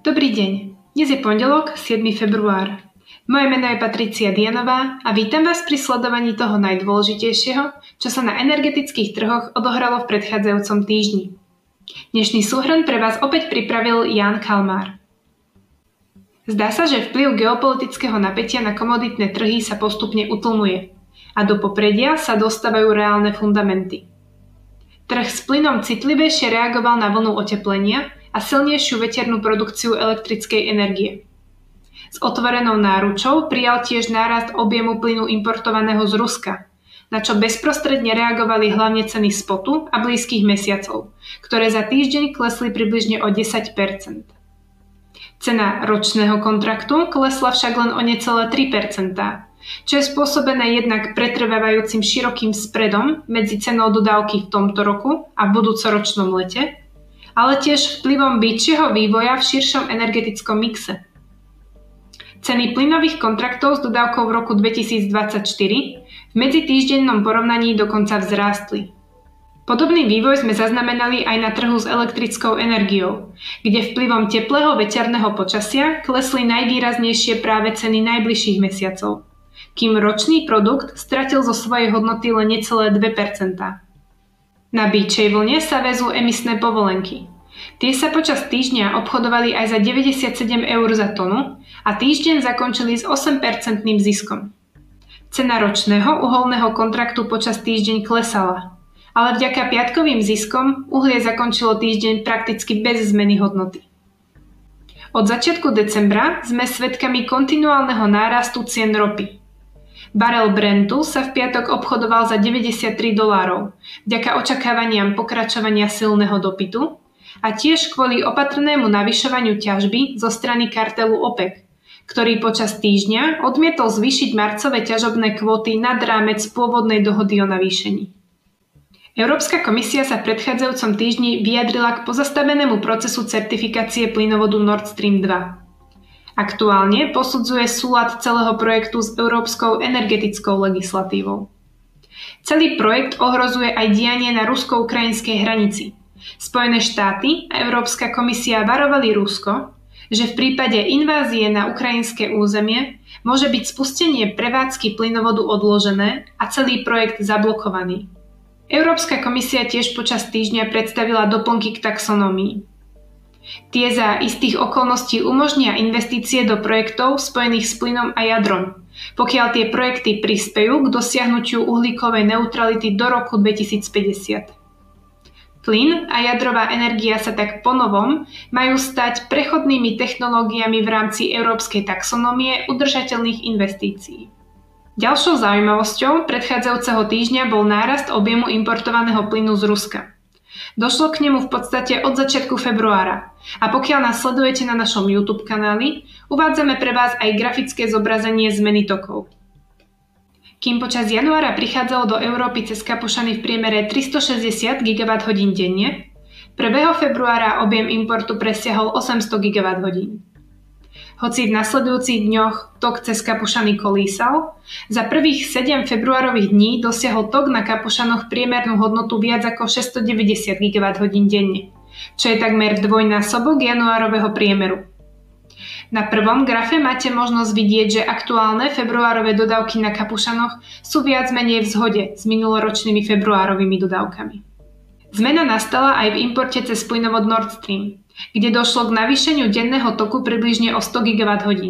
Dobrý deň. Dnes je pondelok, 7. február. Moje meno je Patricia Dianová a vítam vás pri sledovaní toho najdôležitejšieho, čo sa na energetických trhoch odohralo v predchádzajúcom týždni. Dnešný súhrn pre vás opäť pripravil Jan Kalmár. Zdá sa, že vplyv geopolitického napätia na komoditné trhy sa postupne utlmuje a do popredia sa dostávajú reálne fundamenty. Trh s plynom citlivejšie reagoval na vlnu oteplenia a silnejšiu veternú produkciu elektrickej energie. S otvorenou náručou prijal tiež nárast objemu plynu importovaného z Ruska, na čo bezprostredne reagovali hlavne ceny spotu a blízkych mesiacov, ktoré za týždeň klesli približne o 10% Cena ročného kontraktu klesla však len o necelé 3 čo je spôsobené jednak pretrvávajúcim širokým spredom medzi cenou dodávky v tomto roku a v budúcoročnom lete, ale tiež vplyvom bytšieho vývoja v širšom energetickom mixe. Ceny plynových kontraktov s dodávkou v roku 2024 v medzitýždennom porovnaní dokonca vzrástli. Podobný vývoj sme zaznamenali aj na trhu s elektrickou energiou, kde vplyvom teplého veterného počasia klesli najvýraznejšie práve ceny najbližších mesiacov kým ročný produkt stratil zo svojej hodnoty len necelé 2%. Na býčej vlne sa vezú emisné povolenky. Tie sa počas týždňa obchodovali aj za 97 eur za tonu a týždeň zakončili s 8% ziskom. Cena ročného uholného kontraktu počas týždeň klesala, ale vďaka piatkovým ziskom uhlie zakončilo týždeň prakticky bez zmeny hodnoty. Od začiatku decembra sme svedkami kontinuálneho nárastu cien ropy. Barel Brentu sa v piatok obchodoval za 93 dolárov, vďaka očakávaniam pokračovania silného dopytu a tiež kvôli opatrnému navyšovaniu ťažby zo strany kartelu OPEC, ktorý počas týždňa odmietol zvýšiť marcové ťažobné kvóty nad rámec pôvodnej dohody o navýšení. Európska komisia sa v predchádzajúcom týždni vyjadrila k pozastavenému procesu certifikácie plynovodu Nord Stream 2. Aktuálne posudzuje súlad celého projektu s európskou energetickou legislatívou. Celý projekt ohrozuje aj dianie na rusko-ukrajinskej hranici. Spojené štáty a Európska komisia varovali Rusko, že v prípade invázie na ukrajinské územie môže byť spustenie prevádzky plynovodu odložené a celý projekt zablokovaný. Európska komisia tiež počas týždňa predstavila doplnky k taxonomii. Tie za istých okolností umožnia investície do projektov spojených s plynom a jadrom, pokiaľ tie projekty prispejú k dosiahnutiu uhlíkovej neutrality do roku 2050. Plyn a jadrová energia sa tak ponovom majú stať prechodnými technológiami v rámci európskej taxonómie udržateľných investícií. Ďalšou zaujímavosťou predchádzajúceho týždňa bol nárast objemu importovaného plynu z Ruska – Došlo k nemu v podstate od začiatku februára. A pokiaľ nás sledujete na našom YouTube kanáli, uvádzame pre vás aj grafické zobrazenie zmeny tokov. Kým počas januára prichádzalo do Európy cez Kapušany v priemere 360 GWh denne, 1. februára objem importu presiahol 800 GWh. Hoci v nasledujúcich dňoch tok cez Kapušany kolísal, za prvých 7 februárových dní dosiahol tok na Kapušanoch priemernú hodnotu viac ako 690 GWh denne, čo je takmer dvojnásobok januárového priemeru. Na prvom grafe máte možnosť vidieť, že aktuálne februárové dodávky na Kapušanoch sú viac menej v zhode s minuloročnými februárovými dodávkami. Zmena nastala aj v importe cez plynovod Nord Stream, kde došlo k navýšeniu denného toku približne o 100 GWh.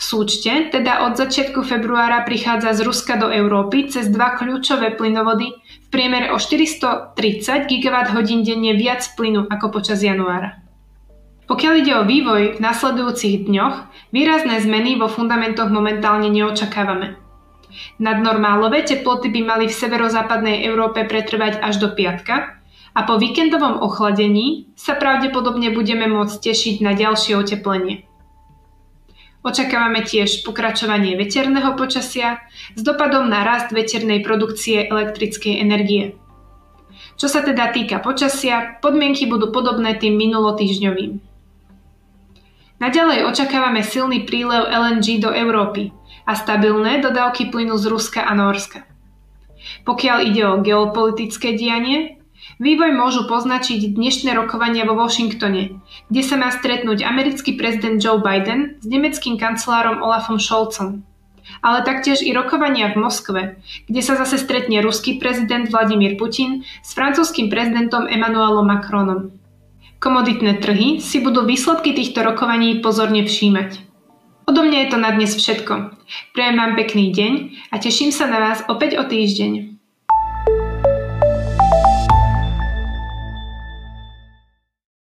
V súčte teda od začiatku februára prichádza z Ruska do Európy cez dva kľúčové plynovody v priemere o 430 GWh denne viac plynu ako počas januára. Pokiaľ ide o vývoj v nasledujúcich dňoch, výrazné zmeny vo fundamentoch momentálne neočakávame. Nadnormálové teploty by mali v severozápadnej Európe pretrvať až do piatka, a po víkendovom ochladení sa pravdepodobne budeme môcť tešiť na ďalšie oteplenie. Očakávame tiež pokračovanie veterného počasia s dopadom na rast veternej produkcie elektrickej energie. Čo sa teda týka počasia, podmienky budú podobné tým minulotýžňovým. Naďalej očakávame silný prílev LNG do Európy a stabilné dodávky plynu z Ruska a Norska. Pokiaľ ide o geopolitické dianie, Vývoj môžu poznačiť dnešné rokovania vo Washingtone, kde sa má stretnúť americký prezident Joe Biden s nemeckým kancelárom Olafom Scholzom. Ale taktiež i rokovania v Moskve, kde sa zase stretne ruský prezident Vladimír Putin s francúzským prezidentom Emmanuelom Macronom. Komoditné trhy si budú výsledky týchto rokovaní pozorne všímať. Odo mňa je to na dnes všetko. Prajem vám pekný deň a teším sa na vás opäť o týždeň.